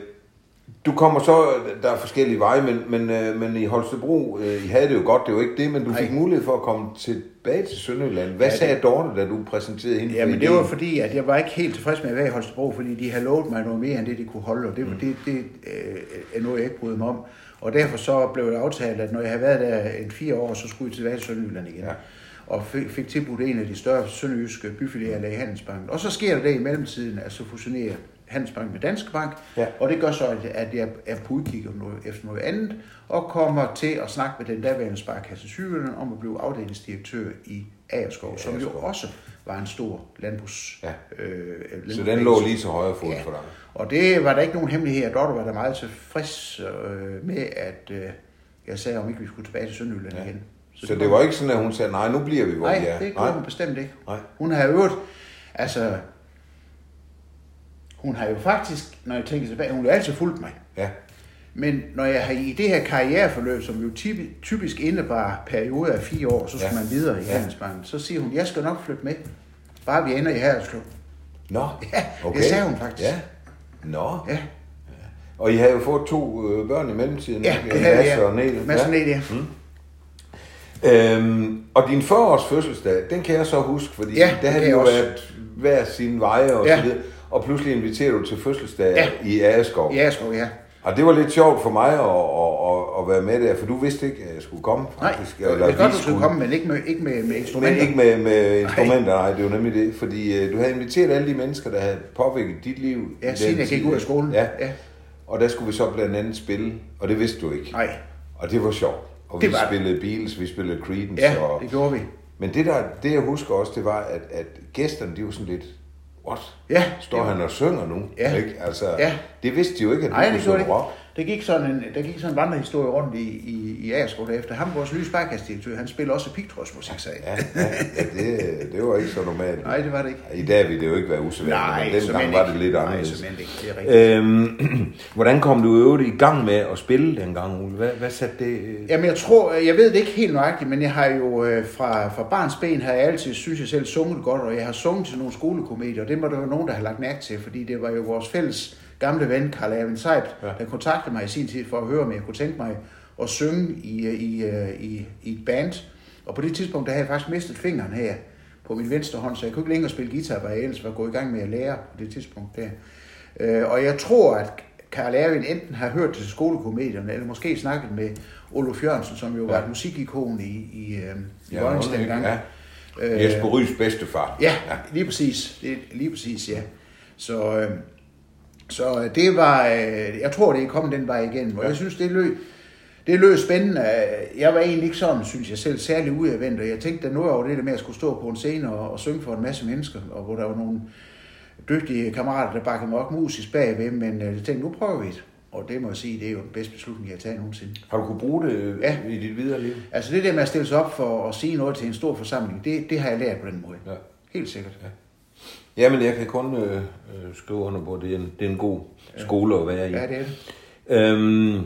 du kommer så, der er forskellige veje, men, men, øh, men i Holstebro, øh, I havde det jo godt, det var ikke det, men du Nej. fik mulighed for at komme tilbage til Sønderjylland. Hvad Ja, det- sagde Dorte, da du præsenterede hende Ja, for men det var fordi, at jeg var ikke helt tilfreds med at være i Holstebro, fordi de havde lovet mig noget mere end det, de kunne holde, og det, mm. det, det øh, er noget, jeg ikke bryder mig om. Og derfor så blev det aftalt, at når jeg havde været der en fire år, så skulle jeg tilbage til Sønderjylland igen. Ja. Og fik, fik tilbudt en af de større sønderjyske byfilialer i Handelsbanken. Og så sker der det i mellemtiden, at så fusionerer Handelsbanken med Danske Bank, Ja. og det gør så, at- at jeg er på udkig noget, efter noget andet, og kommer til at snakke med den daværende sparkasse Sydjylland om at blive afdelingsdirektør i Agerskov, som jo også var en stor landbrugs... Ja. Øh, Så den lå lige til højre fod Ja. for dig. Og det var der ikke nogen hemmelighed, og Dorte var da meget tilfreds øh, med, at øh, jeg sagde, om ikke vi skulle tilbage til Sønderjylland Ja. igen. Så det var ikke sådan, at hun sagde, nej, nu bliver vi, hvor Nej, vi er. det gjorde hun bestemt ikke. Nej. Hun har øvet, altså, hun har jo faktisk, når jeg tænker tilbage, hun har altid fulgt mig. Ja. Men når jeg har i det her karriereforløb, som jo typisk, indebar perioder af fire år, så skal Ja. man videre i Ja. Handelsbanken, så siger hun, jeg skal nok flytte med, bare vi ender i Haderslev. Nå, Ja, det sagde hun faktisk. Ja. Nå. Ja, Og I havde jo fået to øh, børn i mellemtiden. ja det havde Mads jeg. og Nel. Mads og Ja. Nel, ja. Øhm, og din 40-års fødselsdag, den kan jeg så huske, fordi Ja, der det havde jo været hver sine veje og Ja. så videre. Og pludselig inviterer du til fødselsdag Ja. i Agerskov. Ja, Agerskov, ja. Og det var lidt sjovt for mig at, at, at, at være med der, for du vidste ikke, at jeg skulle komme Nej, faktisk. det er vi godt, du skulle komme, men ikke med, ikke med, med Men instrumenter. ikke med, med instrumenter, nej, det var nemlig det. Fordi uh, du havde inviteret alle de mennesker, der havde påvirket dit liv. i Ja, den siden jeg gik ud af skolen. Ja. Ja. Og der skulle vi så blandt andet spille, og det vidste du ikke. Nej, Og det var sjovt. Og Det vi det. spillede Beatles, vi spillede Creedence. ja, og, det gjorde vi. Men det, der, det jeg husker også, det var, at, at gæsterne, de var sådan lidt, what? Ja, Står han og synger nu? Ja. Ikke? Altså, Ja. Det vidste de jo ikke, at du Nej, kunne det det synge rock. Der gik sådan en, der gik sådan en vandrehistorie rundt i, i, i Agerskov efter. Ham, vores nye sparkastdirektør, han spiller også pigtrådsmusik, sagde Ja, ja, ja det, det var ikke så normalt. Nej, det var det ikke. I dag ville det jo ikke være usædvanligt, men dengang var det lidt Nej, anderledes. såmænd ikke. Det er rigtigt. Øhm, hvordan kom du øvrigt i gang med at spille dengang, Ole? Hvad, hvad satte det... øh, Jamen, jeg tror, jeg ved det ikke helt nøjagtigt, men jeg har jo øh, fra, fra barns ben har jeg altid, synes jeg selv, sunget godt, og jeg har sunget til nogle skolekomedier, og det må der jo nogen, der har lagt mærke til, fordi det var jo vores fælles gamle ven, Karl Erwin Seib, Ja. ja. der kontaktede mig i sin tid for at høre, om jeg kunne tænke mig at synge i, øh, i, øh, i, i et band. Og på det tidspunkt, der havde jeg faktisk mistet fingeren her på min venstre hånd, så jeg kunne ikke længere spille guitar, hvad jeg ellers var gået i gang med at lære på det tidspunkt der. Øh, og jeg tror, at Karl Erwin enten har hørt til skolekomedierne, eller måske snakket med Olof Jørgensen, som jo ja. var et musikikon i, i, øh, i Ja, Vojens dengang. Ja. Øh, Jesper Rys bedstefar. Ja, lige præcis. Det, lige præcis, ja. Så, øh, så øh, det var, øh, jeg tror, det er kommet den vej igennem, og Ja. jeg synes, det lød, det lød spændende. Jeg var egentlig ikke sådan, synes jeg selv, særlig udadvendt, og jeg tænkte da noget over det der med at skulle stå på en scene og, og synge for en masse mennesker, og hvor der var nogle dygtige kammerater, der bakkede mig op musisk bagved, men øh, jeg tænkte, nu prøver vi det. Og det må jeg sige, det er jo den bedste beslutning, jeg har taget nogensinde. Har du kunne bruge det Ja. i dit videre liv? Altså det der med at stille sig op for at sige noget til en stor forsamling, det, det har jeg lært på den måde. Ja. Helt sikkert. Ja. Jamen, jeg kan kun øh, øh, skrive under på, at det er en, det er en god skole at være i. Ja, det er det. Øhm,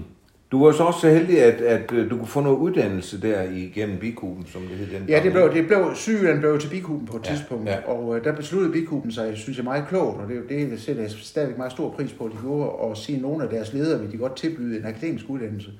Du var så også så heldig, at, at øh, du kunne få noget uddannelse der igennem Bikuben, som det hed den Ja, det blev, det blev, sygeland blev til Bikuben på et Ja, tidspunkt, ja. og øh, der besluttede Bikuben sig, synes jeg, meget klogt, og det, er det sætter jeg stadigvæk meget stor pris på, at de gjorde, og sige, at nogle af deres ledere vil de godt tilbyde en akademisk uddannelse.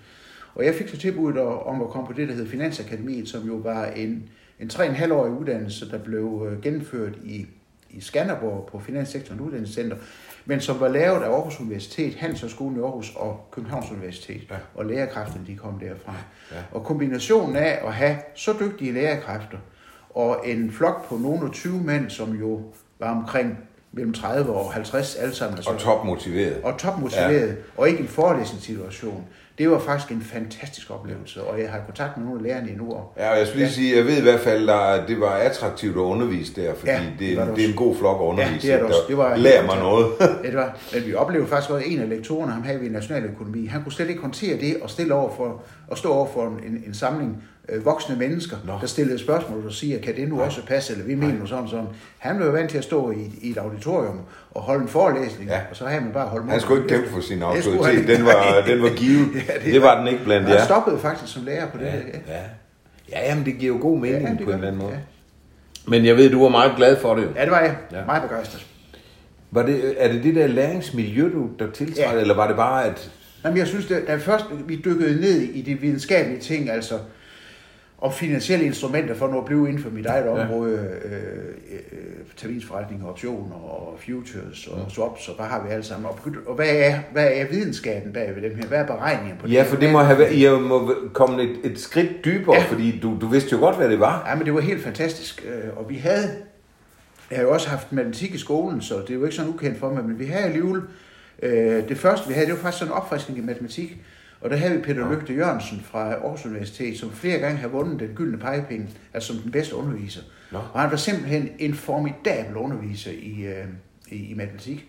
Og jeg fik så tilbuddet om at komme på det, der hed Finansakademiet, som jo var en, en 3,5-årig uddannelse, der blev øh, gennemført i, i Skanderborg på Finanssektoren Uddannelsescenter, men som var lavet af Aarhus Universitet, Handelshøjskolen i Aarhus og Københavns Universitet. Ja. Og lærerkræfterne, de kom derfra. Ja. Og kombinationen af at have så dygtige lærerkræfter, og en flok på nogle og 20 mænd, som jo var omkring mellem 30 og 50 alle sammen. altså- Og topmotiveret. og topmotiveret, ja. og ikke en forelæsningssituation. Det var faktisk en fantastisk oplevelse, og jeg har kontakt med nogle af lærerne endnu. Og Ja, og jeg skulle lige sige, jeg ved i hvert fald, at det var attraktivt at undervise der, fordi Ja, ja, det det, det, det er en god flok at undervise. Ja, det er det også. Det var- lærer mig noget. Ja, det var, men vi oplevede faktisk også, at en af lektorerne, ham havde vi i nationaløkonomi, han kunne slet ikke håndtere det og stille over for, og stå over for en, en samling øh, voksne mennesker, Nå. der stillede spørgsmål og siger, kan det nu også passe, eller vi mener nu sådan sådan. Han blev jo vant til at stå i, i et auditorium og holde en forelæsning, Ja. og så havde man bare holdt Han skulle ikke kæmpe for sin han autoritet. Den var, den var givet. Ja, det, det var den ikke blandt Han jer. stoppede faktisk som lærer på det. Ja, ja. ja, jamen det giver jo god mening Ja, det på en eller anden måde. ja. Men jeg ved, du var meget glad for det. Ja, det var jeg. Ja. Meget begejstret. Var det, er det det der læringsmiljø, du, der tiltrækker, Ja. eller var det bare, at... Jamen, jeg synes, at da først vi dykkede ned i de videnskabelige ting, altså om finansielle instrumenter for nu at blive inden for mit eget Ja. område, øh, øh, terminsforretninger, optioner og futures og swaps, og hvad har vi alle sammen? Og, og hvad, er, hvad er videnskaben bag ved dem her? Hvad er beregningen på det? Ja, for det må have været, I må komme et, et skridt dybere, Ja. fordi du, du vidste jo godt, hvad det var. Ja, men det var helt fantastisk. øh, Og vi havde, jeg har jo også haft matematik i skolen, så det er jo ikke sådan ukendt for mig, men vi havde alligevel, øh, det første vi havde, det var faktisk sådan en opfriskning i matematik. Og der havde vi Peter Lygte Jørgensen fra Aarhus Universitet, som flere gange har vundet den gyldne pegepenge, altså som den bedste underviser. Nå. Og han var simpelthen en formidabel underviser i, øh, i, i matematik.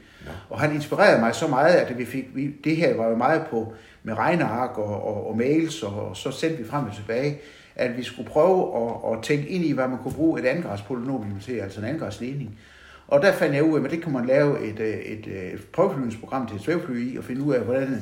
Og han inspirerede mig så meget, at vi fik, vi, det her var jo meget på med regneark og, og, og mails, og, og så sendte vi frem og tilbage, at vi skulle prøve at, at tænke ind i, hvad man kunne bruge et andengradspolynomium til, altså en andengradsligning. Og der fandt jeg ud af, at det kunne man lave et, øh, et, et prøveflyvningsprogram til et svævefly i, og finde ud af, hvordan...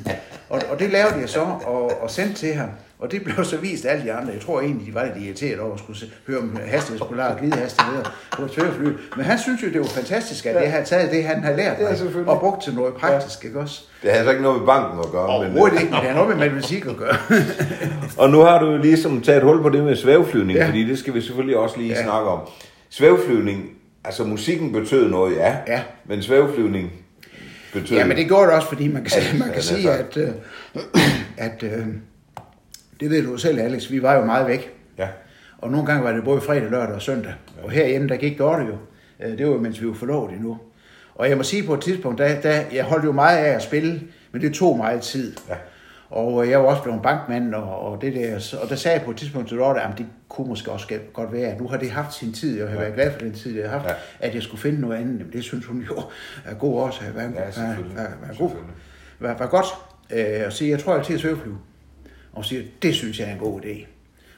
Og, og det lavede jeg så, og, og sendte til ham. Og det blev så vist alle de andre. Jeg tror egentlig, de var lidt irriteret over at skulle høre om hastighedspolar og glidehastigheder på et svævefly. Men han synes jo, det var fantastisk, at jeg havde taget det, han havde lært Ja, mig, og brugt til noget praktisk, ikke også? Det havde så ikke noget med banken at gøre. men, Overhovedet ikke, men det har noget med matematik at gøre. Og nu har du jo ligesom taget hul på det med svæveflyvning, ja. Ja. fordi det skal vi selvfølgelig også lige ja. Ja. snakke om. Svæveflyvning, altså musikken betød noget, ja, Ja. men svæveflyvning betød... Ja, men det gjorde det også, fordi man kan, Ja, sige, man ja, kan det er sige, at, øh, at øh, det ved du selv, Alex, vi var jo meget væk. Ja. Og nogle gange var det både fredag, lørdag og søndag. Ja. Og herhjemme, der gik Dorte jo. Øh, Det var jo, mens vi var forlovet endnu. Og jeg må sige på et tidspunkt, der, der, jeg holdt jo meget af at spille, men det tog meget tid. Ja. Og øh, jeg var også blevet bankmand, og, og det der, og der sagde jeg på et tidspunkt til Dorte, at det kunne måske også godt være, at nu har det haft sin tid, og jeg har været glad for den tid, det har haft, Ja. ja. at jeg skulle finde noget andet. Men det synes hun jo er god også. Var, Ja, selvfølgelig. var, var, god. Var, var godt. Øh, og sige, jeg tror, jeg til at svæveflyve. Og siger, det synes jeg er en god idé.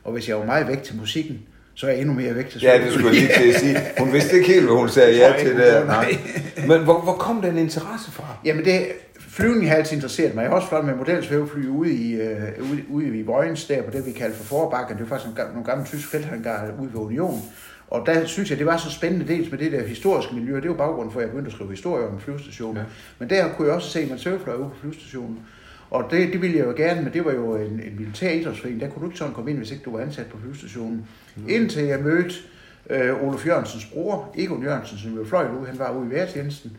Og hvis jeg var meget væk til musikken, så er jeg endnu mere væk til Ja, det skulle jeg lige til at sige. Hun vidste ikke helt, hvad hun sagde ja jeg til det. nej. Men hvor, hvor kom den interesse fra? Jamen det, flyvning har altid interesseret mig. Jeg har også fløjet med modelsvævefly ude i, øh, ude, ude i Vojens, der på det, vi kalder for Forbakken. Det var faktisk nogle, nogle gamle tyske felthangarer ude ved Union. Og der synes jeg, det var så spændende dels med det der historiske miljø. Det var baggrunden for, at jeg begyndte at skrive historie om flyvestationen. Ja. Men der kunne jeg også se, at man svævefløj ude på flyvestationen. Og det, det ville jeg jo gerne, men det var jo en, en militær idrætsforening. Der kunne du ikke sådan komme ind, hvis ikke du var ansat på flyvestationen. Mm. Indtil jeg mødte øh, Olof Jørgensens bror, Egon Jørgensen, som jo fløj ude. Han var ude i værtjenesten.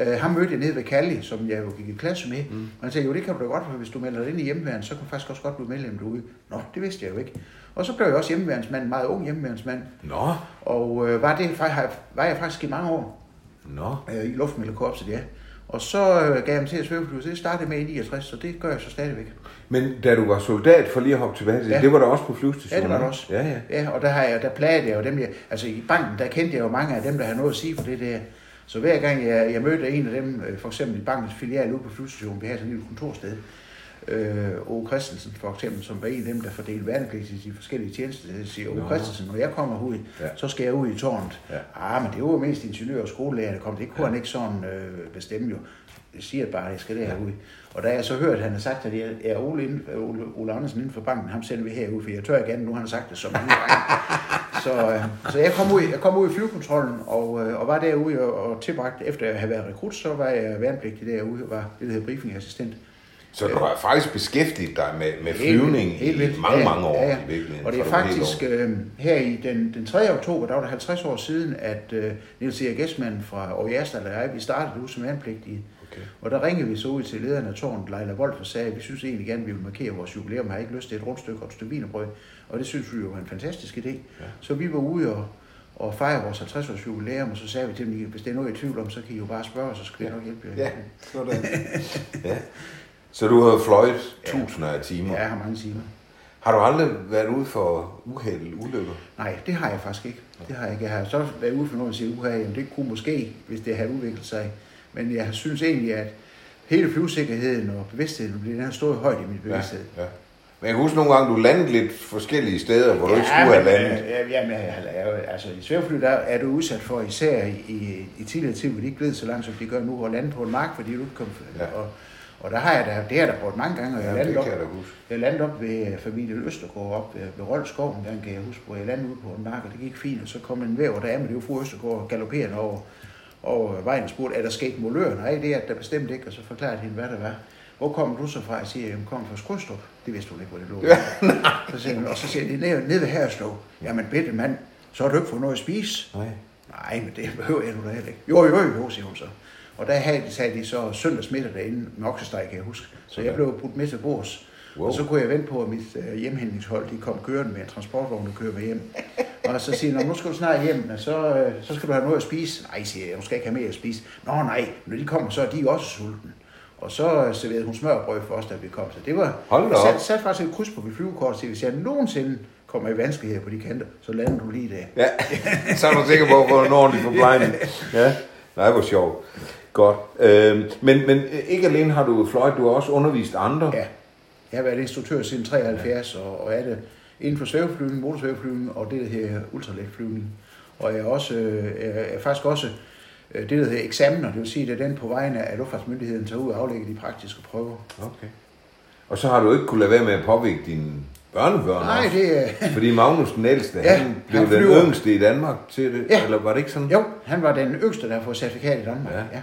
Uh, ham mødte jeg nede ved Kalli, som jeg jo gik i klasse med. Mm. Og han sagde, jo det kan du da godt, for hvis du melder dig ind i hjemmeværn, så kan du faktisk også godt blive medlem derude. Nå, det vidste jeg jo ikke. Og så blev jeg også hjemmeværnsmand, meget ung hjemmeværnsmand. Nå, Og øh, var, det, var jeg faktisk i mange år nå. øh, i luftmiddelkorpset, ja. Og så øh, gav jeg mig til at svæveflyve, så det startede med i 69, så det gør jeg så stadigvæk. Men da du var soldat, for lige at hoppe tilbage til det, Ja. det var der også på flyvestationen? Ja, det var der også. Ja, ja. Ja, og der, har jeg, der plagede jeg jo dem, jeg, altså i banken, der kendte jeg jo mange af dem, der havde noget at sige for det der. Så hver gang jeg, jeg mødte en af dem, øh, for eksempel i bankens filial ude på flyvestationen, vi havde sådan et lille kontorsted, øh, O. Christensen for eksempel, som var en af dem, der fordelte værnepligt i de forskellige tjenester. Det siger. Nå. Christensen, når jeg kommer ud, Ja. ja. så skal jeg ud i tårnet. Ja. Ja. Ah, men det var mest ingeniør og skolelærer, der kom. Det kunne ja. han ikke sådan øh, bestemme jo. Jeg siger bare, at jeg skal derud. Og da jeg så hørte, at han har sagt, at jeg er Ole, inden, Ole, Ole Andersen inden for banken, ham sender vi herud, for jeg tør ikke andet, nu har han sagt det så mange gange. Så, så jeg kom ud, jeg kom ud i flyvekontrollen og, øh, og var derude og, og tilbragt, efter at have været rekrut, så var jeg værnepligtig derude og var det, der hedder briefingassistent. Så du har faktisk beskæftiget dig med, med Helt flyvning vildt, helt i vildt. mange, Ja, mange år ja, ja. i virkeligheden. Og det er helt faktisk øh, her i den, den 3. oktober, der var det 50 år siden, at øh, Niels Erik Esmann fra Aarhus og jeg, vi startede ud som værnepligtige. Okay. Og der ringede vi så ud til lederen af tårnet, Leila Wolf, og sagde, at vi synes egentlig gerne, at vi vil markere vores jubilæum, har ikke lyst til et rundstykke og et stykke. Og det synes vi jo var en fantastisk idé. Ja. Så vi var ude og, og fejre vores 50 års jubilæum, og så sagde vi til dem, hvis det er noget I er i tvivl om, så kan I jo bare spørge, så skal vi nok hjælpe jer. Ja, sådan. ja. Så du har fløjet tusinder af timer. Ja, jeg har mange timer. Har du aldrig været ude for uheld, ulykker? Nej, det har jeg faktisk ikke. Det har jeg ikke. Jeg har så været ude for noget og sige, uha, jamen det kunne måske, hvis det havde udviklet sig. Men jeg synes egentlig, at hele flyvesikkerheden og bevidstheden, den har stået højt i min bevidsthed. ja. Men jeg kan huske nogle gange, du landede lidt forskellige steder, hvor du ikke skulle have men, landet. Ja, jeg- jeg- altså i svævefly, der er du udsat for, især i, i, tidligere tid, hvor de ikke ved så langt, som de gør nu, at lande på en mark, fordi du ikke kom... Ja. Og, og der har jeg da, det har jeg da prøvet mange gange, og jeg Ja, landede det op, jeg jeg landede op ved øh, familien Østergaard, op ved, ved Roldskov, en gang kan jeg huske, hvor jeg landede ude på en mark, og det gik fint, og så kom en væv dame, det var fru Østergaard, galopperende over, over vejen og spurgte, er der sket molør? Nej, det er der bestemt ikke, og så forklarede hende, hvad der var. Hvor kommer du så fra? Jeg siger, jeg kommer fra Skrydstrup. Det vidste hun ikke, hvor det lå. så siger hun, og så siger de, ned, ned ved Herreslå. Jamen, bedte mand, så har du ikke fået noget at spise. Nej. Nej, men det behøver jeg nu da heller ikke. Jo, jo, jo, siger hun så. Og der havde, sagde de så søndagsmiddag derinde med oksesteg, kan jeg huske. Så jeg blev budt med til bords. Wow. Og så kunne jeg vente på, at mit øh, hjemhentningshold de kom kørende med en transportvogn, der kører mig hjem. og så siger "Nå, nu skal du snart hjem, og så, øh, så skal du have noget at spise. Nej, siger jeg, du skal ikke have mere at spise. Nå nej, når de kommer, så er de også sultne. Og så øh, serverede hun smørbrød for os, da vi kom. Så det var... Hold da op. Sat, sat faktisk et kryds på mit flyvekort, så hvis jeg nogensinde kommer i vanskeligheder på de kanter, så lander du lige der. Ja, så er du sikker på at få en ordentlig forplejning. Ja, nej, hvor sjovt. Godt. Øhm, men, men ikke alene har du fløjet, du har også undervist andre. Ja. Jeg har været instruktør siden 73, og, og er det inden for svæveflyvning, motorsvæveflyvning og det, der hedder ultraletflyvning. Og jeg er, også, øh, jeg er faktisk også øh, det, der hedder eksamener, det vil sige, det er den på vegne af Luftfartsmyndigheden tager ud og aflægger de praktiske prøver. Okay. Og så har du ikke kunne lade være med at påvirke dine børnebørn Nej, også. det er... Fordi Magnus den ældste, Ja, han blev han den yngste i Danmark til det, Ja. eller var det ikke sådan? Jo, han var den yngste, der har fået certifikat i Danmark. Ja. Ja,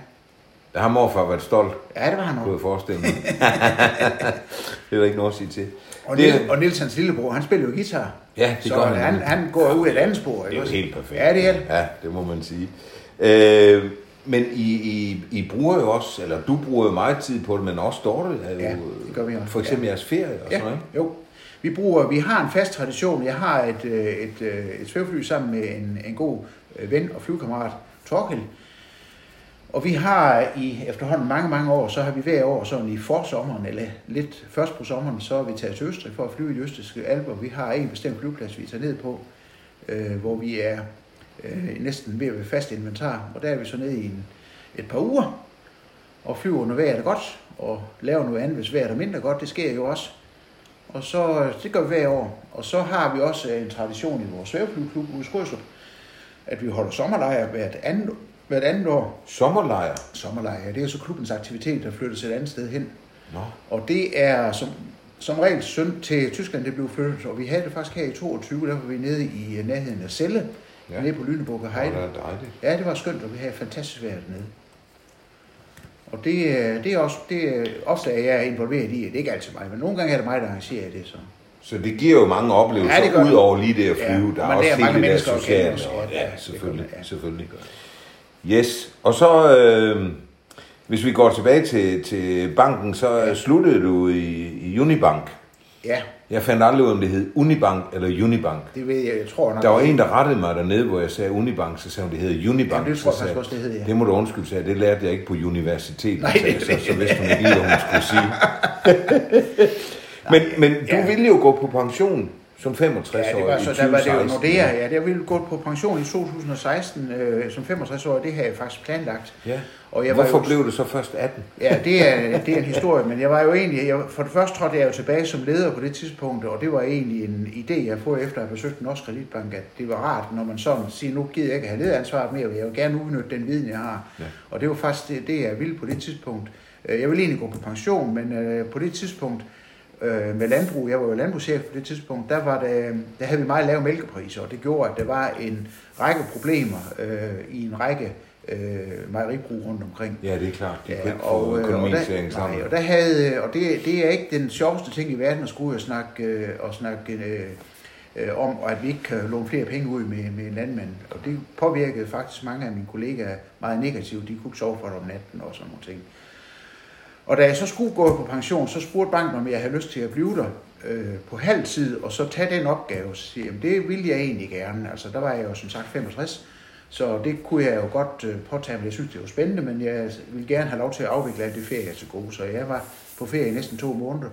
Der har morfar været stolt, ja det var han kunne også. jeg forestille mig. det er der ikke noget at sige til. Og, det, Niels, og Niels, hans lillebror, han spiller jo guitar. Ja, det så gør han. han. Han går ud af et andet spor. det er jo helt perfekt. Ja, det er det. Ja, det må man sige. Øh, men I, I, I bruger jo også, eller du bruger jo meget tid på det, men også Dorte er jo, Ja, det gør vi også. for eksempel Ja. jeres ferie og Ja, sådan noget. ikke? jo. Vi, bruger, vi har en fast tradition. Jeg har et, øh, et, øh, et svævefly sammen med en, en god øh, ven og flyvekammerat, Torkel. Og vi har i efterhånden mange, mange år, så har vi hver år sådan i forsommeren, eller lidt først på sommeren, så har vi taget til Østrig for at flyve i de østrigske alper. Vi har en bestemt flyveplads, vi tager ned på, øh, hvor vi er øh, næsten ved at være fast inventar. Og der er vi så ned i en, et par uger, og flyver, når vejret er godt, og laver noget andet, hvis vejret er mindre godt. Det sker jo også. Og så, øh, det gør vi hver år. Og så har vi også en tradition i vores svæveflyklub ude i Skrydstrup, at vi holder sommerlejr hvert andet, hvert andet år. Sommerlejr. Sommerlejr, det er så klubbens aktivitet, der flytter til et andet sted hen. Nå. Og det er som, som regel synd til Tyskland, det blev flyttet. Og vi havde det faktisk her i 22, der var vi nede i øh, nærheden af Celle, Ja. ja. nede på Lüneburg og Heide. det dejligt. Ja, det var skønt, og vi havde fantastisk vejr dernede. Og det, øh, det er også, det er ofte er jeg involveret i, det er ikke altid mig, men nogle gange er det mig, der arrangerer det. Så. Så det giver jo mange oplevelser, Ja, ud over lige det at Ja, flyve. der er også det er det der sociale. Ja, Ja, selvfølgelig. ja. selvfølgelig. Yes. Og så, øh, hvis vi går tilbage til, til banken, så ja. sluttede du i, i Unibank. Ja, Jeg fandt aldrig ud om det hed Unibank eller Unibank. det ved jeg, jeg tror nok. Der var en, der rettede mig dernede, hvor jeg sagde Unibank, så sagde hun, det hedder Unibank. Ja, det tror jeg faktisk også, det hed, ja. Det må du undskylde, sagde. Det lærte jeg ikke på universitetet. Nej, sagde det- så, så vidste hun ikke lige, hvad hun skulle sige. men, men du Ja. ville jo gå på pension Som 65 Ja, det år var så, der var det jo 2016. Nordea, ja. Der ville gå på pension i 2016 øh, som 65 år. Det havde jeg faktisk planlagt. Ja. Og jeg Hvorfor var jo, blev det så først 18? Ja, det er, det er en historie, men jeg var jo egentlig, jeg, for det første trådte jeg jo tilbage som leder på det tidspunkt, og det var egentlig en idé, jeg får efter at have besøgt den norske kreditbank, at det var rart, når man sådan siger, nu gider jeg ikke have lederansvaret mere, jeg vil gerne udnytte den viden, jeg har. Ja. Og det var faktisk det, det, jeg ville på det tidspunkt. Øh, Jeg ville egentlig gå på pension, men øh, på det tidspunkt øh, med landbrug, jeg var jo landbrugschef på det tidspunkt, der, var det, der havde vi meget lave mælkepriser, og det gjorde, at der var en række problemer øh, i en række øh, mejeribrug rundt omkring. Ja, det er klart. De Ja, og, øh, og der, nej, og der havde, og det, det er ikke den sjoveste ting i verden at skulle ud og snakke, øh, og snakke øh, øh, om, og at vi ikke kan låne flere penge ud med, med en landmand. Og det påvirkede faktisk mange af mine kollegaer meget negativt. De kunne ikke sove for det om natten og sådan nogle ting. Og da jeg så skulle gå på pension, så spurgte banken, om jeg havde lyst til at blive der øh, på halv tid, og så tage den opgave. Så siger "Jamen, det ville jeg egentlig gerne. Altså, der var jeg jo som sagt 65, så det kunne jeg jo godt øh, påtage mig. Jeg synes, det var spændende, men jeg ville gerne have lov til at afvikle alt det ferie til gode. Så jeg var på ferie i næsten to måneder.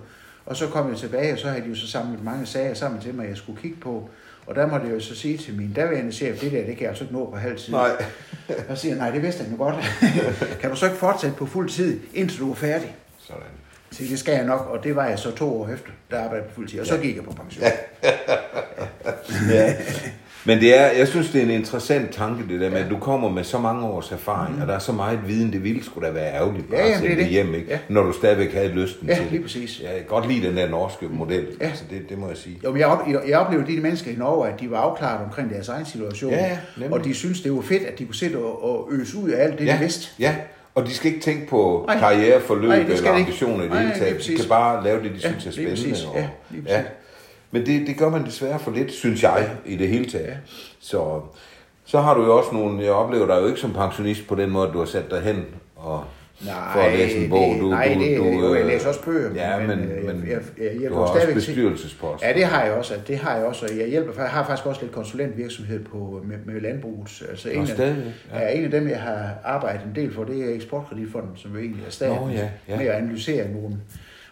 Og så kom jeg tilbage, og så havde de jo så samlet mange sager sammen til mig, jeg skulle kigge på. Og der måtte jeg jo så sige til min daværende chef, det der, det kan jeg altså ikke nå på halv tid. Nej. Og siger nej, det vidste jeg nu godt. kan du så ikke fortsætte på fuld tid, indtil du er færdig? Sådan. Så det skal jeg nok, og det var jeg så to år efter, der arbejdede på fuld tid, og så gik jeg på pension. Ja. Ja. Men det er, jeg synes, det er en interessant tanke, det der med, at du kommer med så mange års erfaring, mm. og der er så meget viden, det ville sgu da være ærgerligt bare Ja, at det er sende det det. hjem, ikke? Ja. når du stadigvæk havde lysten Ja, til det. lige præcis. Jeg kan godt lide den der norske model, Ja. altså det, det må jeg sige. Jo, men jeg, op, jeg oplevede de mennesker i Norge, at de var afklaret omkring deres egen situation, Ja, ja, nemlig. og de synes det var fedt, at de kunne sætte og, og øse ud af alt det, ja, de vidste. Ja, og de skal ikke tænke på karriereforløb Nej, eller ambitioner i det hele taget. De kan bare lave det, de Ja, synes er spændende. præcis. Og, Ja, lige præcis. Men det, det gør man desværre for lidt, synes jeg, i det hele taget. Så, så har du jo også nogle, jeg oplever dig jo ikke som pensionist på den måde, at du har sat dig hen og Nej, for at læse en bog. Du, nej, du, det, du, jo, jeg øh, læser også bøger. Ja, men, øh, men jeg, jeg, jeg, jeg du har også bestyrelsespost. Ja, det har jeg også. Det har jeg også. og Jeg hjælper, jeg har faktisk også lidt konsulentvirksomhed på, med, med landbruget. Altså en, af, stadigvæk, ja. ja. en af dem, jeg har arbejdet en del for, det er Eksportkreditfonden, som jo egentlig er staten, Nå, ja, ja. med at analysere nogle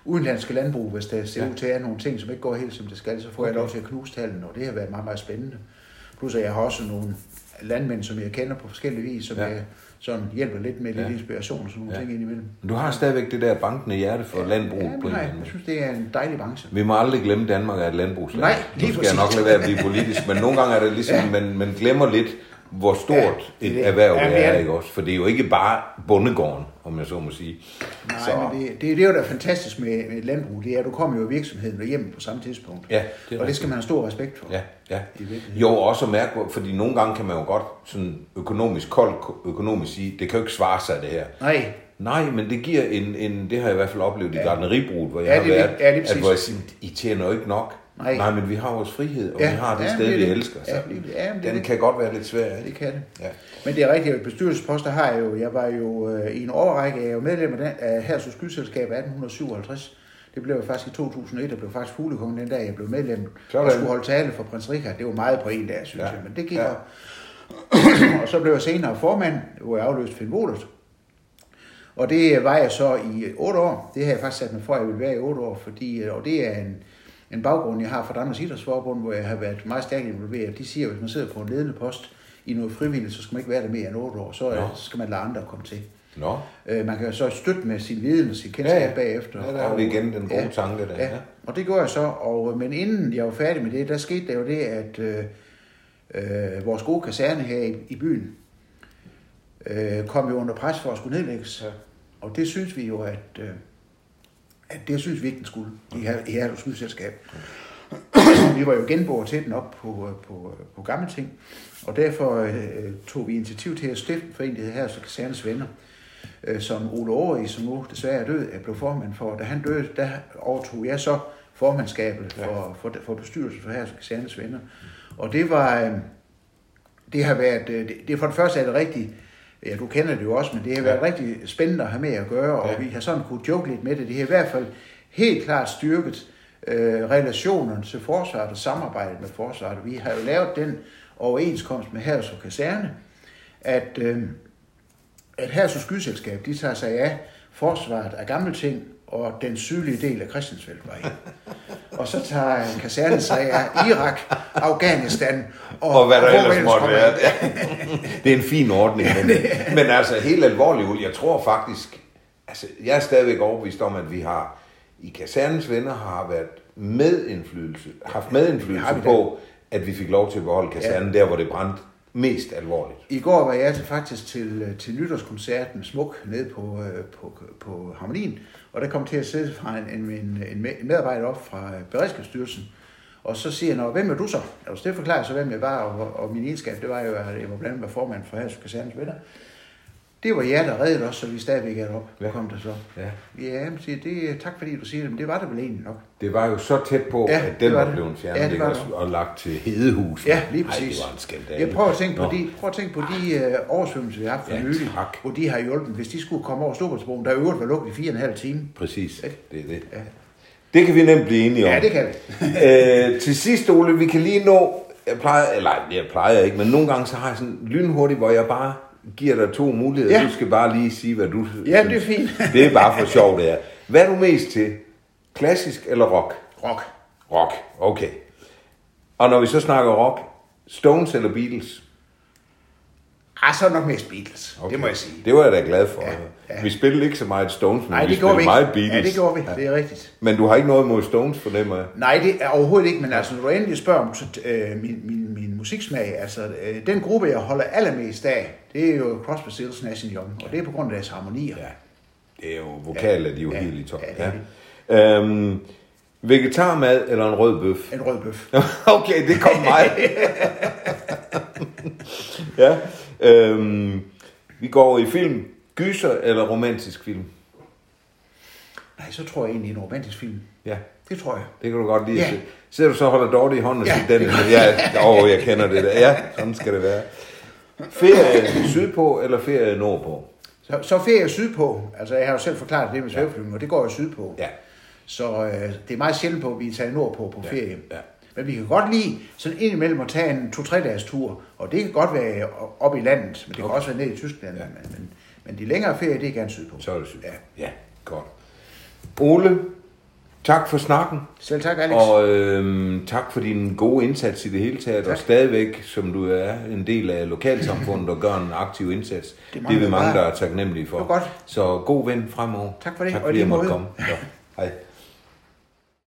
udenlandske landbrug, hvis der ser Ja. ud til at have nogle ting, som ikke går helt som det skal, så får okay. jeg lov til at knuse tallene, og det har været meget, meget spændende. Plus at jeg har også nogle landmænd, som jeg kender på forskellige vis, som Ja. ja. jeg sådan hjælper lidt med lidt Ja. inspiration og sådan nogle Ja. ja. ting indimellem. Du har stadigvæk det der bankende hjerte for landbrug Ja, på men nej, jeg synes, det er en dejlig branche. Vi må aldrig glemme, at Danmark er et landbrugsland. Nej, Nu lige skal jeg nok præcis. lade være at blive politisk, men nogle gange er det ligesom, ja. man, man glemmer lidt, hvor stort Ja, det et det. erhverv Ja, det det er det. ikke også? For det er jo ikke bare bondegården, om jeg så må sige. Nej, så, men det, det, det er jo da fantastisk med, med landbrug, det er, at du kommer jo i virksomheden og hjem på samme tidspunkt. Ja, det er og det skal man have stor respekt for. Ja, ja. I. Jo, også at mærke, fordi nogle gange kan man jo godt sådan økonomisk, kold økonomisk sige, det kan jo ikke svare sig det her. Nej, Nej, men det giver en, en det har jeg i hvert fald oplevet i ja. gardneribruget, hvor jeg Ja, har det er været, lige- ja, lige at hvor jeg siger, I tjener jo ikke nok. Nej. Nej, men vi har vores frihed, og Ja, vi har det ja, sted, det vi det. elsker. Så Ja, lige- ja, det den det. kan godt være lidt svær, ikke? det kan det. Ja. Men det er rigtigt, at bestyrelsesposter har jeg jo. Jeg var jo øh, i en årrække, jeg er jo medlem af, den, af Hersus Skyselskab 1857. Det blev jeg faktisk i 2001, og blev faktisk fuglekongen den dag, jeg blev medlem. Sådan. Og skulle holde tale for prins Richard. Det var meget på en dag, synes Ja. jeg, men det gik Ja. Og så blev jeg senere formand, hvor jeg afløste Finn Wohlert. Og det var jeg så i otte år. Det har jeg faktisk sat mig for, at jeg vil være i otte år, fordi, og det er en, en baggrund, jeg har fra Danmarks Idrætsforbund, hvor jeg har været meget stærkt involveret. De siger, at hvis man sidder på en ledende post i noget frivilligt, så skal man ikke være der mere end otte år. Så, Nå. så skal man lade andre komme til. Nå, Øh, Man kan så støtte med sin viden og sin kendskab Ja, ja. bagefter. Ja, der har vi igen den gode tanke der, Ja. ja. Og det gjorde jeg så, og, men inden jeg var færdig med det, der skete der jo det, at øh, øh, vores gode kaserne her i, i byen øh, kom jo under pres for at skulle nedlægges. Ja. Og det synes vi jo, at, øh, at det synes vi ikke, den skulle i her, i her skudselskab. vi var jo genboer til den op på, øh, på, øh, på gamle ting, og derfor øh, tog vi initiativ til at stifte en forening, der hedder her, så Kasernes Venner, øh, som Ole Aarhus, som nu desværre er død, er blevet formand for. Da han døde, der overtog jeg så formandskabet for, for, for bestyrelsen for her, så Kasernes Venner. Og det var, øh, det har været, øh, det, det for det første er det rigtig, ja du kender det jo også, men det har været Ja. rigtig spændende at have med at gøre, og Ja. vi har sådan kunne joke lidt med det. Det har i hvert fald helt klart styrket øh, relationerne til forsvaret og samarbejdet med forsvaret. Vi har jo lavet den overenskomst med Herres og Kaserne, at, øh, at Herres og Skyselskab, de tager sig af forsvaret af gamle ting, og den sydlige del af Christiansfeldvejen. og så tager kasernen sig af Irak, Afghanistan og, Og hvad der hvor ellers måtte være. Ja. Det er en fin ordning. Men, men altså helt alvorligt, Ole, jeg tror faktisk, altså jeg er stadigvæk overbevist om, at vi har i kasernens venner har været medindflydelse, haft medindflydelse da. på, at vi fik lov til at beholde kasernen der, hvor det brændte mest alvorligt. I går var jeg til faktisk til, til nytårskoncert med Smuk nede på, øh, på, på Harmonien, og der kom til at sidde fra en, en, en medarbejder op fra øh, Beredskabsstyrelsen, og så siger han, hvem er du så? Altså, det forklarer så, hvem jeg var, og, og min egenskab, det var jo, at jeg var blandt andet formand for Herres Kasernens Venner. Det var jer, der reddede os, så vi stadigvæk er Ja. ja. kom der så. Ja. Ja, men siger, det, tak fordi du siger det, men det var det vel egentlig nok. Det var jo så tæt på, Ja, at det den var var blevet fjernet Ja, det var det. og lagt til hedehus. Ja, lige Ej, præcis. det var en skandale. Jeg prøver at tænke på Nå. de, prøv at tænke på de øh, oversvømmelser, vi har haft for Ja, nylig, hvor de har hjulpet, hvis de skulle komme over Storbritannien, der i øvrigt var lukket i fire og en halv time. Præcis, Ikke? det er det. Ja. Det kan vi nemt blive enige om. Ja, det kan vi. øh, til sidst, Ole, vi kan lige nå, jeg plejer, eller jeg plejer ikke, men nogle gange så har jeg sådan lynhurtigt, hvor jeg bare giver dig to muligheder. Ja. Du skal bare lige sige, hvad du Ja, synes. det er fint. det er bare for sjov, det er. Hvad er du mest til? Klassisk eller rock? Rock. Rock, okay. Og når vi så snakker rock, Stones eller Beatles? Ah, så er det nok mest Beatles. Okay. Det må jeg sige. Det var jeg da glad for. Ja, ja. Vi spillede ikke så meget Stones, men Nej, vi det vi spillede ikke. meget Beatles. Ja, det gjorde vi. Det er rigtigt. Men du har ikke noget imod Stones, fornemmer jeg. Nej, det er overhovedet ikke, men altså, når du endelig spørger om øh, min, min, min musiksmag, altså, øh, den gruppe, jeg holder allermest af, det er jo Crosby, Stills, Nash Young, og det er på grund af deres harmonier. Ja. Det er jo vokal, er de jo Ja. helt i top. Ja, det Ja. Øhm, vegetarmad eller en rød bøf? En rød bøf. okay, det kom mig. ja. Øhm, vi går over i film. Gyser eller romantisk film? Nej, så tror jeg egentlig en romantisk film. Ja, Det tror jeg. det kan du godt lide. Ja. Ja. Ser du så holder Dorte i hånden og Ja, siger, den, ja, åh, jeg kender det der. Ja, sådan skal det være. Ferie sydpå eller ferie nordpå? Så, så ferie sydpå. Altså, jeg har jo selv forklaret det med svæveflyvning, og det går jo sydpå. Ja. Så øh, det er meget sjældent på, at vi tager nordpå på ferie. ja. Men vi kan godt lide sådan indimellem at tage en to-tre dages tur. Og det kan godt være op i landet, men det kan Okay. også være ned i Tyskland. Ja. Men, men, men de længere ferie, det er gerne sydpå. Så er det sydpå. Ja. ja, godt. Ole, tak for snakken. Selv tak, Alex. Og øhm, tak for din gode indsats i det hele taget, tak. og stadigvæk, som du er en del af lokalsamfundet og gør en aktiv indsats. Det, er vi mange, der er taknemmelige for. Det var godt. Så god ven fremover. Tak for det, Tak og fordi lige jeg måtte komme. Ja. Hej.